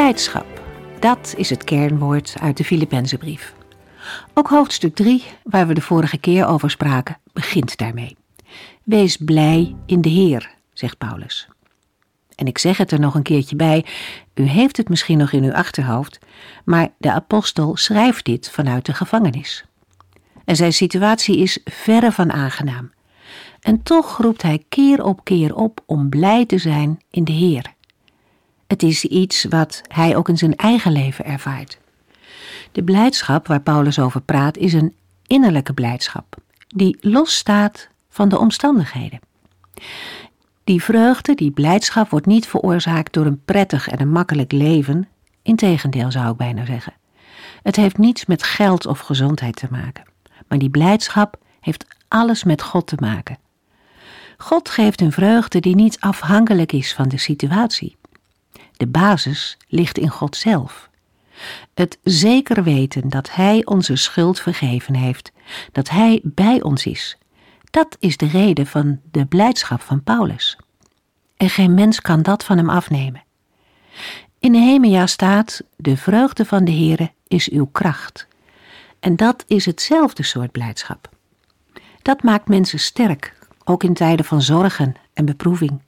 Blijdschap, dat is het kernwoord uit de Filippenzenbrief. Ook hoofdstuk 3, waar we de vorige keer over spraken, begint daarmee. Wees blij in de Heer, zegt Paulus. En ik zeg het er nog een keertje bij, u heeft het misschien nog in uw achterhoofd, maar de apostel schrijft dit vanuit de gevangenis. En zijn situatie is verre van aangenaam. En toch roept hij keer op keer op om blij te zijn in de Heer. Het is iets wat hij ook in zijn eigen leven ervaart. De blijdschap waar Paulus over praat is een innerlijke blijdschap, die losstaat van de omstandigheden. Die vreugde, die blijdschap wordt niet veroorzaakt door een prettig en een makkelijk leven, integendeel zou ik bijna zeggen. Het heeft niets met geld of gezondheid te maken, maar die blijdschap heeft alles met God te maken. God geeft een vreugde die niet afhankelijk is van de situatie. De basis ligt in God zelf. Het zeker weten dat Hij onze schuld vergeven heeft, dat Hij bij ons is. Dat is de reden van de blijdschap van Paulus. En geen mens kan dat van hem afnemen. In Nehemia staat: De vreugde van de Heere is uw kracht. En dat is hetzelfde soort blijdschap. Dat maakt mensen sterk, ook in tijden van zorgen en beproeving.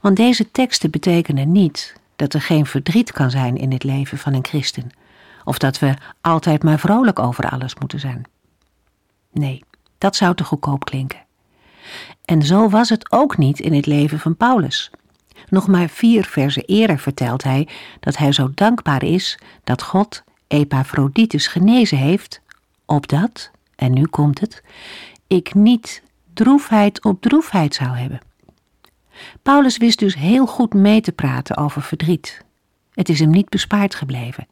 Want deze teksten betekenen niet dat er geen verdriet kan zijn in het leven van een christen, of dat we altijd maar vrolijk over alles moeten zijn. Nee, dat zou te goedkoop klinken. En zo was het ook niet in het leven van Paulus. Nog maar vier versen eerder vertelt hij dat hij zo dankbaar is dat God Epaphroditus genezen heeft, opdat, en nu komt het, ik niet droefheid op droefheid zou hebben. Paulus wist dus heel goed mee te praten over verdriet. Het is hem niet bespaard gebleven.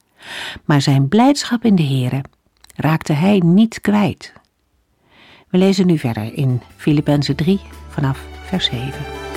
Maar zijn blijdschap in de Here raakte hij niet kwijt. We lezen nu verder in Filippenzen 3 vanaf vers 7.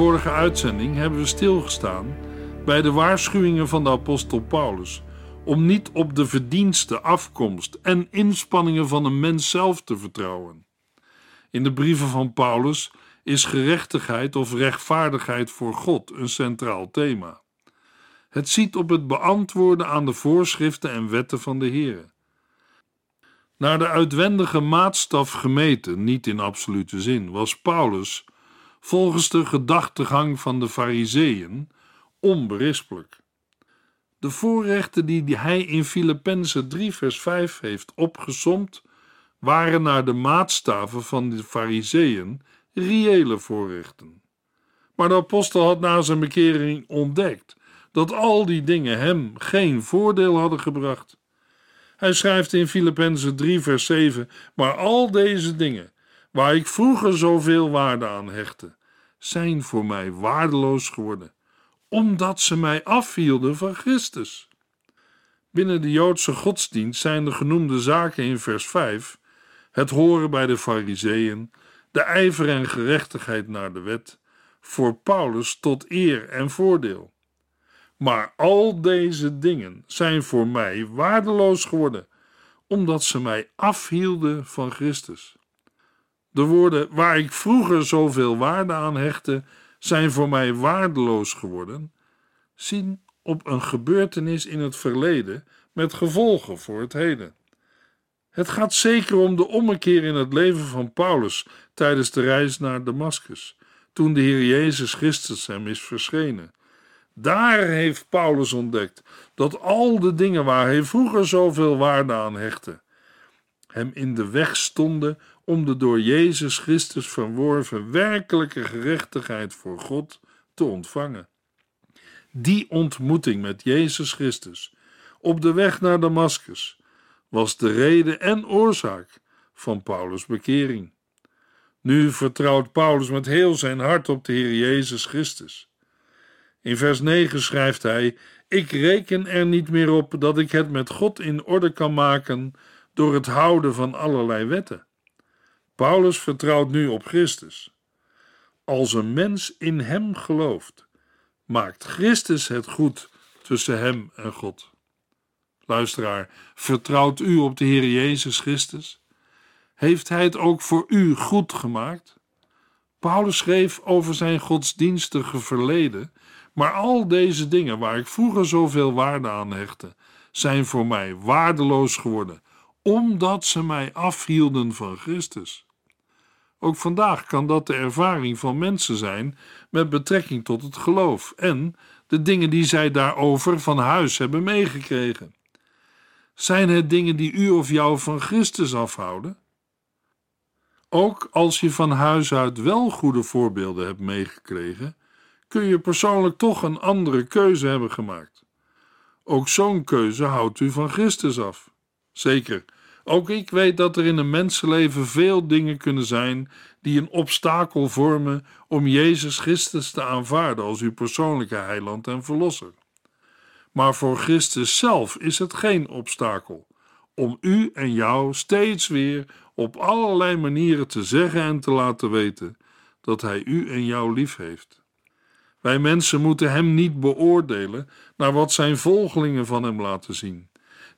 Vorige uitzending hebben we stilgestaan bij de waarschuwingen van de apostel Paulus om niet op de verdiensten, afkomst en inspanningen van een mens zelf te vertrouwen. In de brieven van Paulus is gerechtigheid of rechtvaardigheid voor God een centraal thema. Het ziet op het beantwoorden aan de voorschriften en wetten van de Heer. Naar de uitwendige maatstaf gemeten, niet in absolute zin, was Paulus volgens de gedachtegang van de Fariseeën onberispelijk. De voorrechten die hij in Filippenzen 3 vers 5 heeft opgesomd, waren naar de maatstaven van de Fariseeën reële voorrechten. Maar de apostel had na zijn bekering ontdekt dat al die dingen hem geen voordeel hadden gebracht. Hij schrijft in Filippenzen 3 vers 7, maar al deze dingen waar ik vroeger zoveel waarde aan hechtte, zijn voor mij waardeloos geworden, omdat ze mij afhielden van Christus. Binnen de Joodse godsdienst zijn de genoemde zaken in vers 5 het horen bij de Fariseeën, de ijver en gerechtigheid naar de wet, voor Paulus tot eer en voordeel. Maar al deze dingen zijn voor mij waardeloos geworden, omdat ze mij afhielden van Christus. De woorden waar ik vroeger zoveel waarde aan hechtte, zijn voor mij waardeloos geworden, zien op een gebeurtenis in het verleden met gevolgen voor het heden. Het gaat zeker om de ommekeer in het leven van Paulus tijdens de reis naar Damascus, toen de Heer Jezus Christus hem is verschenen. Daar heeft Paulus ontdekt dat al de dingen waar hij vroeger zoveel waarde aan hechtte, hem in de weg stonden om de door Jezus Christus verworven werkelijke gerechtigheid voor God te ontvangen. Die ontmoeting met Jezus Christus op de weg naar Damascus was de reden en oorzaak van Paulus' bekering. Nu vertrouwt Paulus met heel zijn hart op de Heer Jezus Christus. In vers 9 schrijft hij: Ik reken er niet meer op dat ik het met God in orde kan maken door het houden van allerlei wetten. Paulus vertrouwt nu op Christus. Als een mens in hem gelooft, maakt Christus het goed tussen hem en God. Luisteraar, vertrouwt u op de Heer Jezus Christus? Heeft Hij het ook voor u goed gemaakt? Paulus schreef over zijn godsdienstige verleden, maar al deze dingen waar ik vroeger zoveel waarde aan hechtte, zijn voor mij waardeloos geworden, omdat ze mij afhielden van Christus. Ook vandaag kan dat de ervaring van mensen zijn met betrekking tot het geloof en de dingen die zij daarover van huis hebben meegekregen. Zijn het dingen die u of jou van Christus afhouden? Ook als je van huis uit wel goede voorbeelden hebt meegekregen, kun je persoonlijk toch een andere keuze hebben gemaakt. Ook zo'n keuze houdt u van Christus af. Zeker, ook ik weet dat er in een mensenleven veel dingen kunnen zijn die een obstakel vormen om Jezus Christus te aanvaarden als uw persoonlijke heiland en verlosser. Maar voor Christus zelf is het geen obstakel om u en jou steeds weer op allerlei manieren te zeggen en te laten weten dat Hij u en jou lief heeft. Wij mensen moeten Hem niet beoordelen naar wat Zijn volgelingen van Hem laten zien.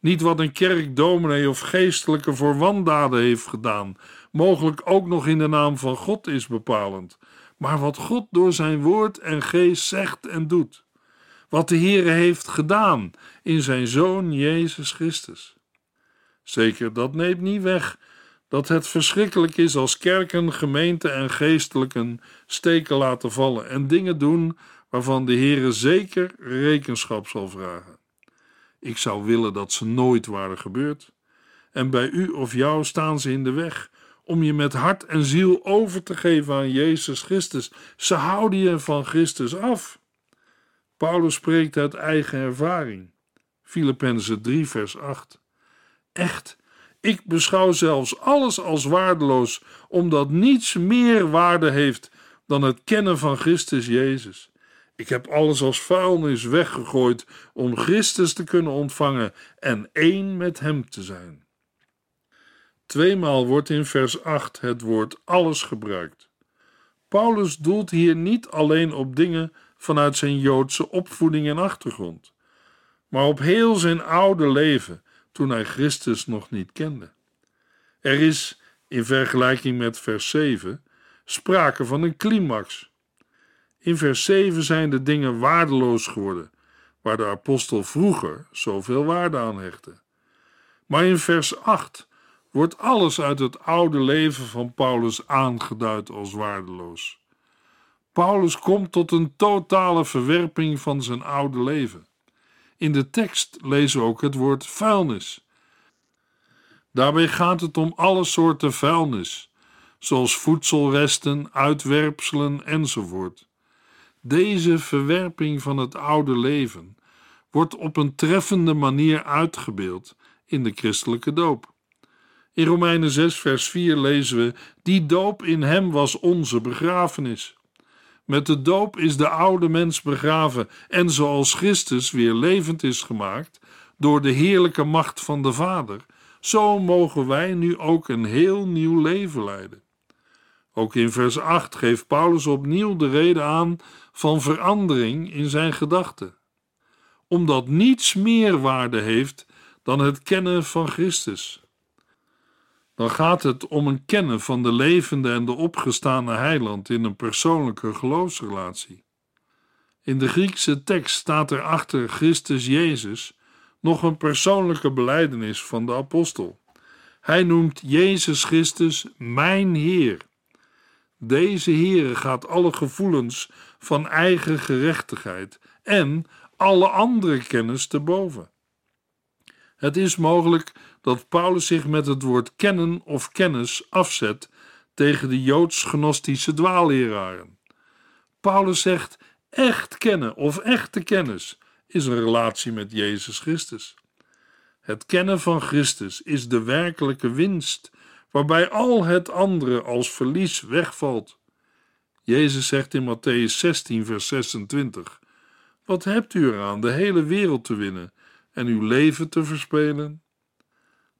Niet wat een kerk, dominee of geestelijke voor wandaden heeft gedaan, mogelijk ook nog in de naam van God is bepalend, maar wat God door Zijn woord en geest zegt en doet wat de Heere heeft gedaan in zijn Zoon Jezus Christus. Zeker, dat neemt niet weg dat het verschrikkelijk is als kerken, gemeenten en geestelijken steken laten vallen en dingen doen waarvan de Heere zeker rekenschap zal vragen. Ik zou willen dat ze nooit waren gebeurd. En bij u of jou staan ze in de weg om je met hart en ziel over te geven aan Jezus Christus. Ze houden je van Christus af. Paulus spreekt uit eigen ervaring. Filippenzen 3, vers 8. Echt, ik beschouw zelfs alles als waardeloos, omdat niets meer waarde heeft dan het kennen van Christus Jezus. Ik heb alles als vuilnis weggegooid om Christus te kunnen ontvangen en één met Hem te zijn. Tweemaal wordt in vers 8 het woord alles gebruikt. Paulus doelt hier niet alleen op dingen vanuit zijn Joodse opvoeding en achtergrond, maar op heel zijn oude leven toen hij Christus nog niet kende. Er is, in vergelijking met vers 7, sprake van een climax. In vers 7 zijn de dingen waardeloos geworden, waar de apostel vroeger zoveel waarde aan hechtte. Maar in vers 8 wordt alles uit het oude leven van Paulus aangeduid als waardeloos. Paulus komt tot een totale verwerping van zijn oude leven. In de tekst lezen we ook het woord vuilnis. Daarbij gaat het om alle soorten vuilnis, zoals voedselresten, uitwerpselen enzovoort. Deze verwerping van het oude leven wordt op een treffende manier uitgebeeld in de christelijke doop. In Romeinen 6, vers 4 lezen we: Die doop in hem was onze begrafenis. Met de doop is de oude mens begraven en zoals Christus weer levend is gemaakt door de heerlijke macht van de Vader, zo mogen wij nu ook een heel nieuw leven leiden. Ook in vers 8 geeft Paulus opnieuw de reden aan van verandering in zijn gedachten. Omdat niets meer waarde heeft dan het kennen van Christus dan gaat het om een kennen van de levende en de opgestane heiland in een persoonlijke geloofsrelatie. In de Griekse tekst staat er achter Christus Jezus nog een persoonlijke beleidenis van de apostel. Hij noemt Jezus Christus mijn Heer. Deze Heer gaat alle gevoelens van eigen gerechtigheid en alle andere kennis te boven. Het is mogelijk dat Paulus zich met het woord kennen of kennis afzet tegen de joods-gnostische dwaalleraren. Paulus zegt echt kennen of echte kennis is een relatie met Jezus Christus. Het kennen van Christus is de werkelijke winst, waarbij al het andere als verlies wegvalt. Jezus zegt in Matthäus 16, vers 26: Wat hebt u eraan de hele wereld te winnen en uw leven te verspelen?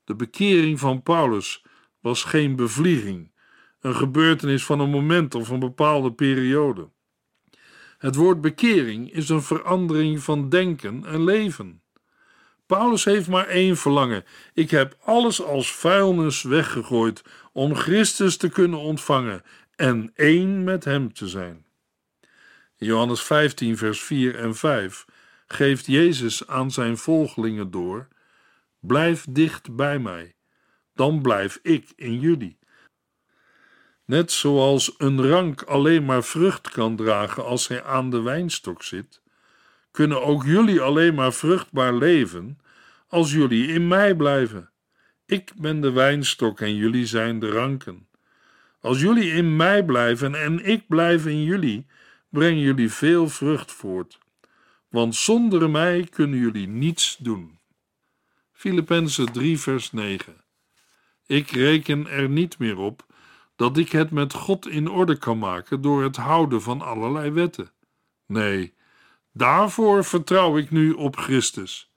De bekering van Paulus was geen bevlieging, een gebeurtenis van een moment of een bepaalde periode. Het woord bekering is een verandering van denken en leven. Paulus heeft maar één verlangen: ik heb alles als vuilnis weggegooid om Christus te kunnen ontvangen en één met Hem te zijn. Johannes 15, vers 4 en 5 geeft Jezus aan zijn volgelingen door: Blijf dicht bij mij, dan blijf ik in jullie. Net zoals een rank alleen maar vrucht kan dragen als hij aan de wijnstok zit, kunnen ook jullie alleen maar vruchtbaar leven als jullie in mij blijven. Ik ben de wijnstok en jullie zijn de ranken. Als jullie in mij blijven en ik blijf in jullie, brengen jullie veel vrucht voort. Want zonder mij kunnen jullie niets doen. Filippenzen 3, vers 9. Ik reken er niet meer op dat ik het met God in orde kan maken door het houden van allerlei wetten. Nee, daarvoor vertrouw ik nu op Christus.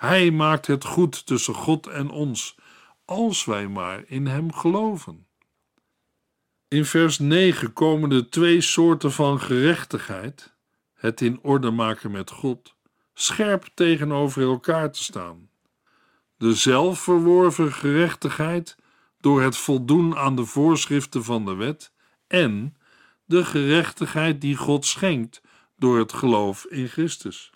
Hij maakt het goed tussen God en ons, als wij maar in Hem geloven. In vers 9 komen de twee soorten van gerechtigheid, het in orde maken met God, scherp tegenover elkaar te staan. De zelfverworven gerechtigheid door het voldoen aan de voorschriften van de wet en de gerechtigheid die God schenkt door het geloof in Christus.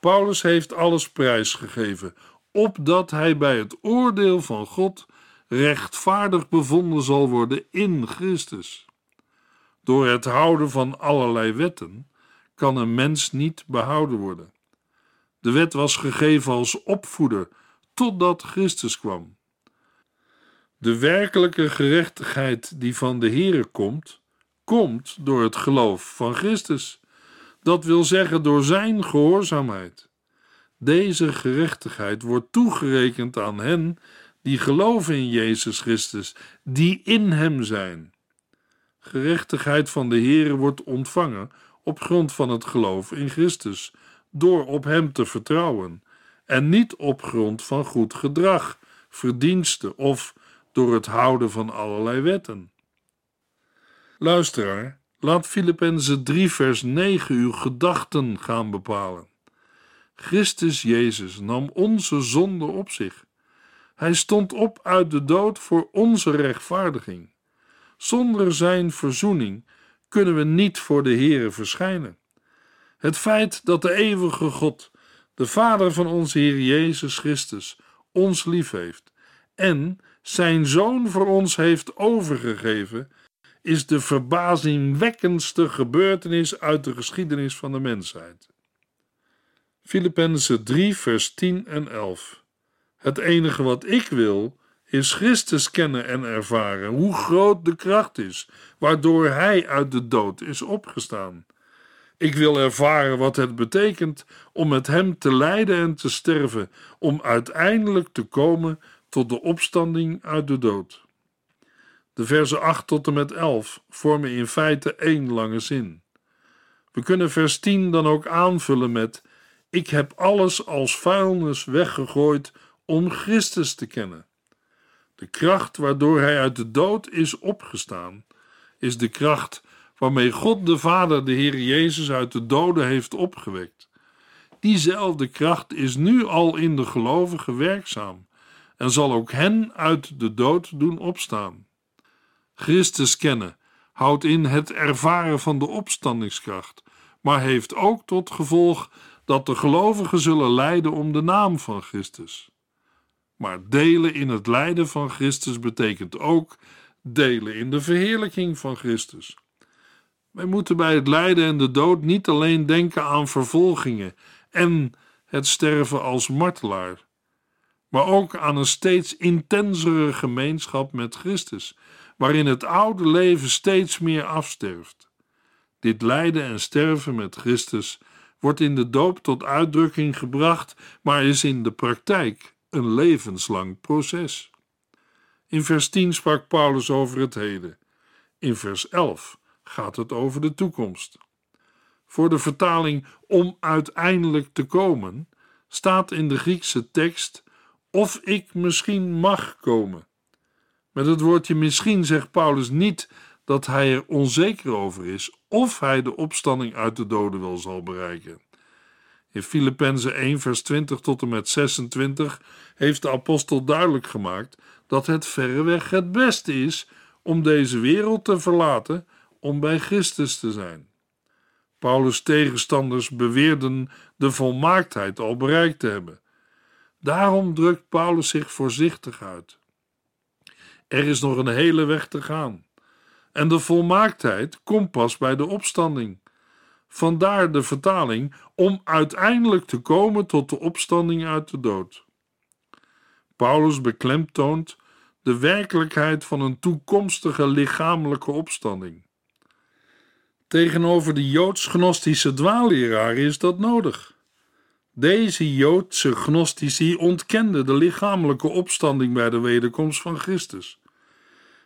Paulus heeft alles prijsgegeven, opdat hij bij het oordeel van God rechtvaardig bevonden zal worden in Christus. Door het houden van allerlei wetten kan een mens niet behouden worden. De wet was gegeven als opvoeder totdat Christus kwam. De werkelijke gerechtigheid die van de Here komt, komt door het geloof van Christus. Dat wil zeggen door zijn gehoorzaamheid. Deze gerechtigheid wordt toegerekend aan hen die geloven in Jezus Christus, die in hem zijn. Gerechtigheid van de Here wordt ontvangen op grond van het geloof in Christus, door op hem te vertrouwen, en niet op grond van goed gedrag, verdiensten of door het houden van allerlei wetten. Luisteraar, laat Filippenzen 3 vers 9 uw gedachten gaan bepalen. Christus Jezus nam onze zonde op zich. Hij stond op uit de dood voor onze rechtvaardiging. Zonder zijn verzoening kunnen we niet voor de Heere verschijnen. Het feit dat de eeuwige God, de Vader van onze Heer Jezus Christus, ons lief heeft en zijn zoon voor ons heeft overgegeven, is de verbazingwekkendste gebeurtenis uit de geschiedenis van de mensheid. Filippenzen 3, vers 10 en 11. Het enige wat ik wil, is Christus kennen en ervaren, hoe groot de kracht is, waardoor Hij uit de dood is opgestaan. Ik wil ervaren wat het betekent om met Hem te lijden en te sterven, om uiteindelijk te komen tot de opstanding uit de dood. De versen 8 tot en met 11 vormen in feite één lange zin. We kunnen vers 10 dan ook aanvullen met: Ik heb alles als vuilnis weggegooid om Christus te kennen. De kracht waardoor hij uit de dood is opgestaan, is de kracht waarmee God de Vader de Heer Jezus uit de doden heeft opgewekt. Diezelfde kracht is nu al in de gelovigen werkzaam en zal ook hen uit de dood doen opstaan. Christus kennen houdt in het ervaren van de opstandingskracht, maar heeft ook tot gevolg dat de gelovigen zullen lijden om de naam van Christus. Maar delen in het lijden van Christus betekent ook delen in de verheerlijking van Christus. Wij moeten bij het lijden en de dood niet alleen denken aan vervolgingen en het sterven als martelaar, maar ook aan een steeds intensere gemeenschap met Christus, waarin het oude leven steeds meer afsterft. Dit lijden en sterven met Christus wordt in de doop tot uitdrukking gebracht, maar is in de praktijk een levenslang proces. In vers 10 sprak Paulus over het heden. In vers 11 gaat het over de toekomst. Voor de vertaling om uiteindelijk te komen staat in de Griekse tekst of ik misschien mag komen. Met het woordje misschien zegt Paulus niet dat hij er onzeker over is of hij de opstanding uit de doden wel zal bereiken. In Filippenzen 1, vers 20 tot en met 26 heeft de apostel duidelijk gemaakt dat het verreweg het beste is om deze wereld te verlaten om bij Christus te zijn. Paulus' tegenstanders beweerden de volmaaktheid al bereikt te hebben. Daarom drukt Paulus zich voorzichtig uit. Er is nog een hele weg te gaan. En de volmaaktheid komt pas bij de opstanding. Vandaar de vertaling om uiteindelijk te komen tot de opstanding uit de dood. Paulus beklemtoont de werkelijkheid van een toekomstige lichamelijke opstanding. Tegenover de joods-gnostische dwaalleraren is dat nodig. Deze Joodse gnostici ontkenden de lichamelijke opstanding bij de wederkomst van Christus.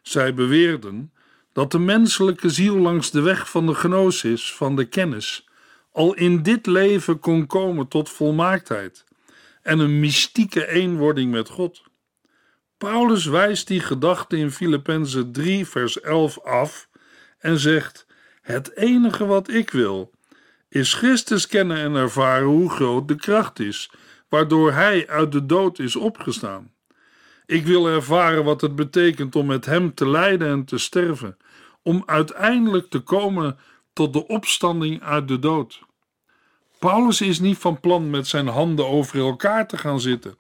Zij beweerden dat de menselijke ziel langs de weg van de gnosis, van de kennis, al in dit leven kon komen tot volmaaktheid en een mystieke eenwording met God. Paulus wijst die gedachte in Filippenzen 3, vers 11 af en zegt: Het enige wat ik wil, is Christus kennen en ervaren hoe groot de kracht is, waardoor Hij uit de dood is opgestaan. Ik wil ervaren wat het betekent om met Hem te lijden en te sterven, om uiteindelijk te komen tot de opstanding uit de dood. Paulus is niet van plan met zijn handen over elkaar te gaan zitten.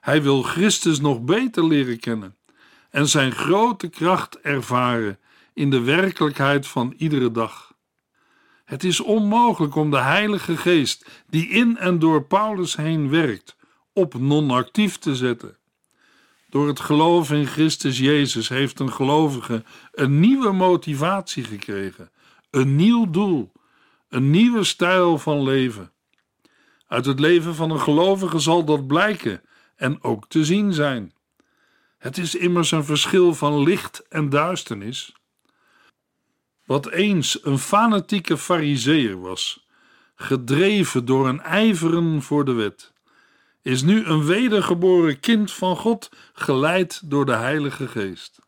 Hij wil Christus nog beter leren kennen en zijn grote kracht ervaren in de werkelijkheid van iedere dag. Het is onmogelijk om de Heilige Geest, die in en door Paulus heen werkt, op non-actief te zetten. Door het geloof in Christus Jezus heeft een gelovige een nieuwe motivatie gekregen, een nieuw doel, een nieuwe stijl van leven. Uit het leven van een gelovige zal dat blijken en ook te zien zijn. Het is immers een verschil van licht en duisternis. Wat eens een fanatieke fariseer was, gedreven door een ijveren voor de wet, is nu een wedergeboren kind van God, geleid door de Heilige Geest.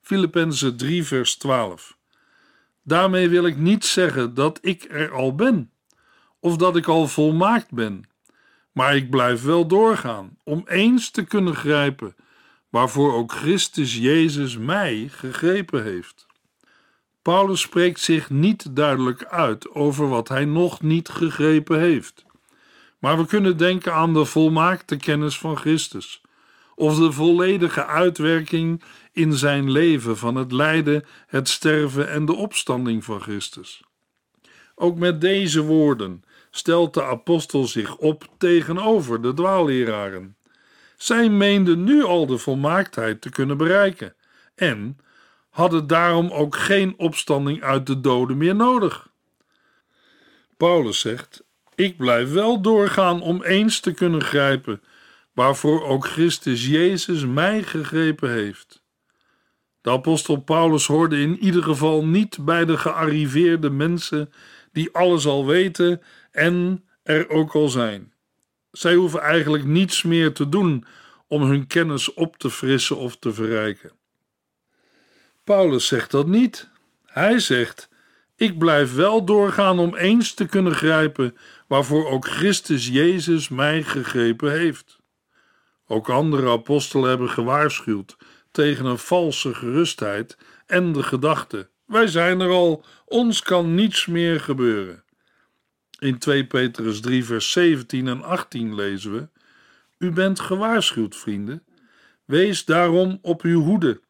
Filippenzen 3, vers 12. Daarmee wil ik niet zeggen dat ik er al ben, of dat ik al volmaakt ben, maar ik blijf wel doorgaan om eens te kunnen grijpen waarvoor ook Christus Jezus mij gegrepen heeft. Paulus spreekt zich niet duidelijk uit over wat hij nog niet gegrepen heeft. Maar we kunnen denken aan de volmaakte kennis van Christus, of de volledige uitwerking in zijn leven van het lijden, het sterven en de opstanding van Christus. Ook met deze woorden stelt de apostel zich op tegenover de dwaalleraren. Zij meenden nu al de volmaaktheid te kunnen bereiken en hadden daarom ook geen opstanding uit de doden meer nodig. Paulus zegt: Ik blijf wel doorgaan om eens te kunnen grijpen, waarvoor ook Christus Jezus mij gegrepen heeft. De apostel Paulus hoorde in ieder geval niet bij de gearriveerde mensen die alles al weten en er ook al zijn. Zij hoeven eigenlijk niets meer te doen om hun kennis op te frissen of te verrijken. Paulus zegt dat niet. Hij zegt: Ik blijf wel doorgaan om eens te kunnen grijpen waarvoor ook Christus Jezus mij gegrepen heeft. Ook andere apostelen hebben gewaarschuwd tegen een valse gerustheid en de gedachte: wij zijn er al, ons kan niets meer gebeuren. In 2 Petrus 3, vers 17 en 18 lezen we: U bent gewaarschuwd, vrienden. Wees daarom op uw hoede.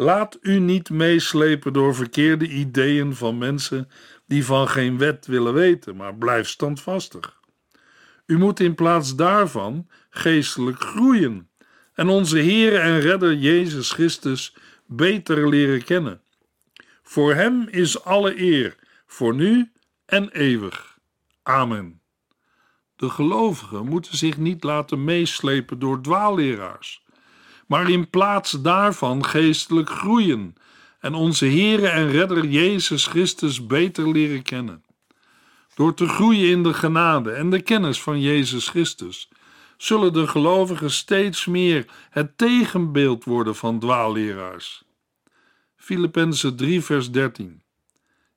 Laat u niet meeslepen door verkeerde ideeën van mensen die van geen wet willen weten, maar blijf standvastig. U moet in plaats daarvan geestelijk groeien en onze Heer en Redder Jezus Christus beter leren kennen. Voor Hem is alle eer, voor nu en eeuwig. Amen. De gelovigen moeten zich niet laten meeslepen door dwaalleraars, maar in plaats daarvan geestelijk groeien en onze Heere en Redder Jezus Christus beter leren kennen. Door te groeien in de genade en de kennis van Jezus Christus, zullen de gelovigen steeds meer het tegenbeeld worden van dwaalleraars. Filippenzen 3, vers 13.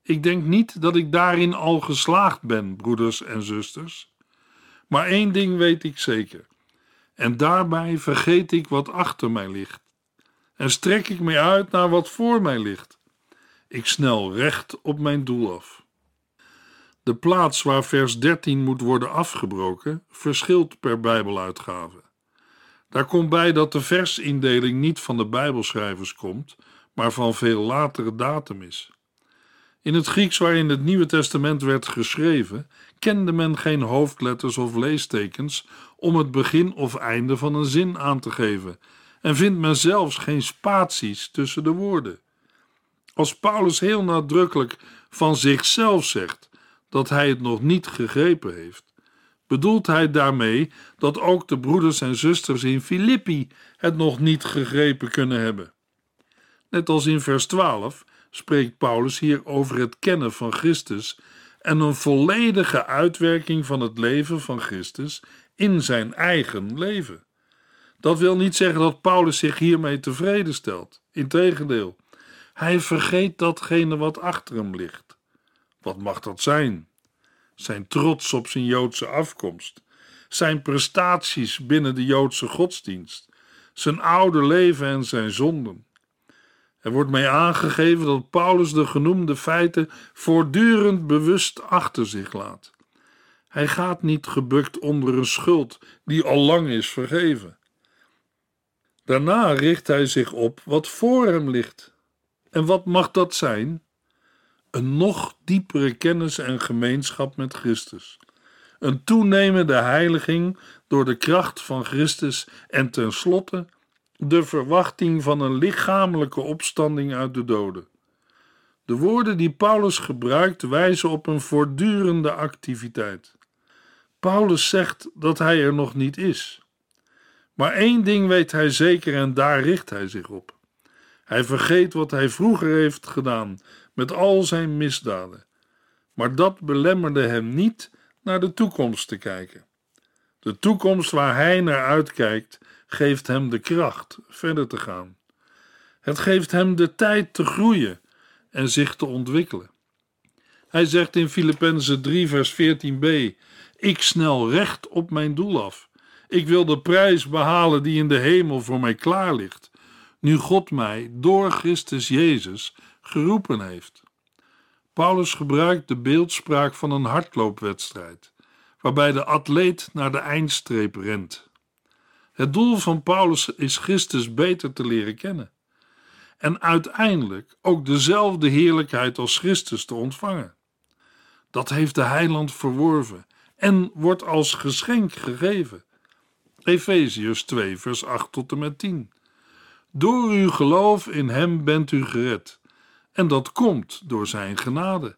Ik denk niet dat ik daarin al geslaagd ben, broeders en zusters. Maar één ding weet ik zeker. En daarbij vergeet ik wat achter mij ligt. En strek ik me uit naar wat voor mij ligt. Ik snel recht op mijn doel af. De plaats waar vers 13 moet worden afgebroken verschilt per Bijbeluitgave. Daar komt bij dat de versindeling niet van de Bijbelschrijvers komt, maar van veel latere datum is. In het Grieks waarin het Nieuwe Testament werd geschreven, kende men geen hoofdletters of leestekens om het begin of einde van een zin aan te geven, en vindt men zelfs geen spaties tussen de woorden. Als Paulus heel nadrukkelijk van zichzelf zegt dat hij het nog niet gegrepen heeft, bedoelt hij daarmee dat ook de broeders en zusters in Filippi het nog niet gegrepen kunnen hebben. Net als in vers 12 spreekt Paulus hier over het kennen van Christus en een volledige uitwerking van het leven van Christus in zijn eigen leven. Dat wil niet zeggen dat Paulus zich hiermee tevreden stelt. Integendeel, hij vergeet datgene wat achter hem ligt. Wat mag dat zijn? Zijn trots op zijn Joodse afkomst, zijn prestaties binnen de Joodse godsdienst, zijn oude leven en zijn zonden. Er wordt mij aangegeven dat Paulus de genoemde feiten voortdurend bewust achter zich laat. Hij gaat niet gebukt onder een schuld die al lang is vergeven. Daarna richt hij zich op wat voor hem ligt. En wat mag dat zijn? Een nog diepere kennis en gemeenschap met Christus. Een toenemende heiliging door de kracht van Christus en tenslotte de verwachting van een lichamelijke opstanding uit de doden. De woorden die Paulus gebruikt wijzen op een voortdurende activiteit. Paulus zegt dat hij er nog niet is. Maar één ding weet hij zeker en daar richt hij zich op. Hij vergeet wat hij vroeger heeft gedaan met al zijn misdaden. Maar dat belemmerde hem niet naar de toekomst te kijken. De toekomst waar hij naar uitkijkt, geeft hem de kracht verder te gaan. Het geeft hem de tijd te groeien en zich te ontwikkelen. Hij zegt in Filippenzen 3, vers 14b: Ik snel recht op mijn doel af. Ik wil de prijs behalen die in de hemel voor mij klaar ligt, nu God mij door Christus Jezus geroepen heeft. Paulus gebruikt de beeldspraak van een hardloopwedstrijd, waarbij de atleet naar de eindstreep rent. Het doel van Paulus is Christus beter te leren kennen en uiteindelijk ook dezelfde heerlijkheid als Christus te ontvangen. Dat heeft de heiland verworven en wordt als geschenk gegeven. Efeziërs 2, vers 8 tot en met 10. Door uw geloof in Hem bent u gered, en dat komt door Zijn genade.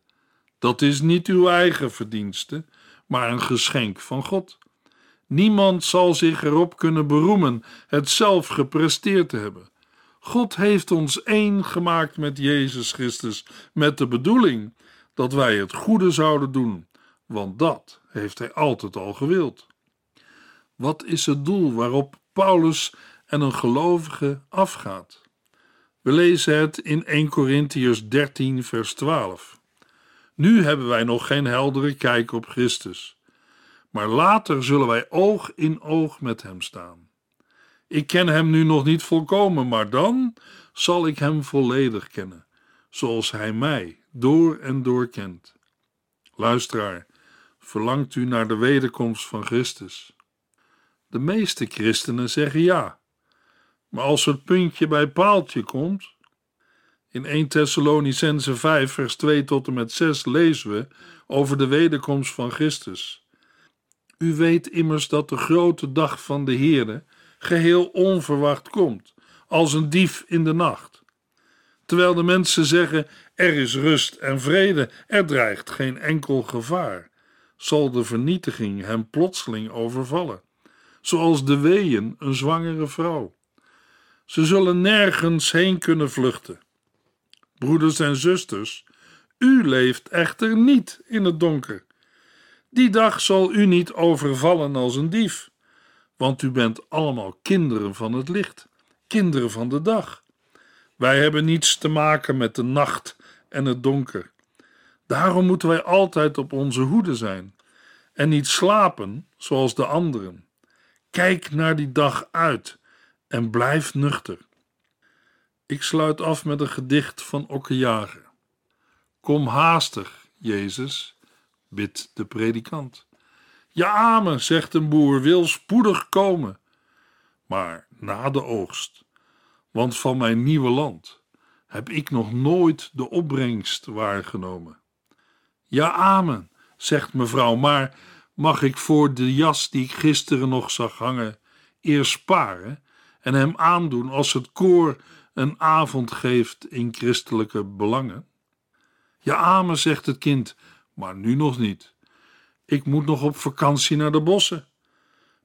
Dat is niet uw eigen verdienste, maar een geschenk van God. Niemand zal zich erop kunnen beroemen het zelf gepresteerd te hebben. God heeft ons één gemaakt met Jezus Christus, met de bedoeling dat wij het goede zouden doen, want dat heeft Hij altijd al gewild. Wat is het doel waarop Paulus en een gelovige afgaat? We lezen het in 1 Corinthiërs 13, vers 12. Nu hebben wij nog geen heldere kijk op Christus maar later zullen wij oog in oog met hem staan. Ik ken hem nu nog niet volkomen, maar dan zal ik hem volledig kennen, zoals hij mij door en door kent. Luisteraar, verlangt u naar de wederkomst van Christus? De meeste christenen zeggen ja. Maar als het puntje bij paaltje komt. In 1 Thessalonicense 5, vers 2 tot en met 6 lezen we over de wederkomst van Christus. U weet immers dat de grote dag van de Heere geheel onverwacht komt, als een dief in de nacht. Terwijl de mensen zeggen: er is rust en vrede, er dreigt geen enkel gevaar, zal de vernietiging hem plotseling overvallen, zoals de weeën een zwangere vrouw. Ze zullen nergens heen kunnen vluchten. Broeders en zusters, u leeft echter niet in het donker. Die dag zal u niet overvallen als een dief, want u bent allemaal kinderen van het licht, kinderen van de dag. Wij hebben niets te maken met de nacht en het donker. Daarom moeten wij altijd op onze hoede zijn en niet slapen zoals de anderen. Kijk naar die dag uit en blijf nuchter. Ik sluit af met een gedicht van Okkejage. Kom haastig, Jezus, bidt de predikant. Ja, amen, zegt een boer, wil spoedig komen, maar na de oogst, want van mijn nieuwe land heb ik nog nooit de opbrengst waargenomen. Ja, amen, zegt mevrouw, maar mag ik voor de jas die ik gisteren nog zag hangen eerst sparen en hem aandoen als het koor een avond geeft in christelijke belangen? Ja, amen, zegt het kind, maar nu nog niet. Ik moet nog op vakantie naar de bossen.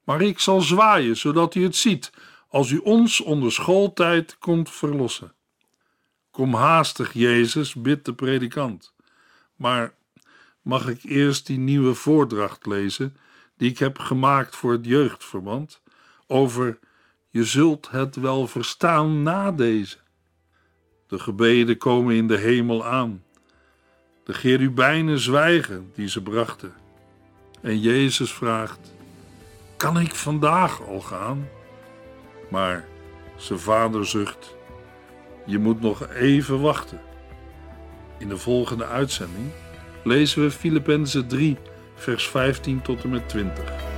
Maar ik zal zwaaien, zodat u het ziet, als u ons onder schooltijd komt verlossen. Kom haastig, Jezus, bidt de predikant. Maar mag ik eerst die nieuwe voordracht lezen, die ik heb gemaakt voor het jeugdverband, over je zult het wel verstaan na deze. De gebeden komen in de hemel aan. De cherubijnen zwijgen die ze brachten. En Jezus vraagt: Kan ik vandaag al gaan? Maar zijn vader zucht: Je moet nog even wachten. In de volgende uitzending lezen we Filippenzen 3, vers 15 tot en met 20.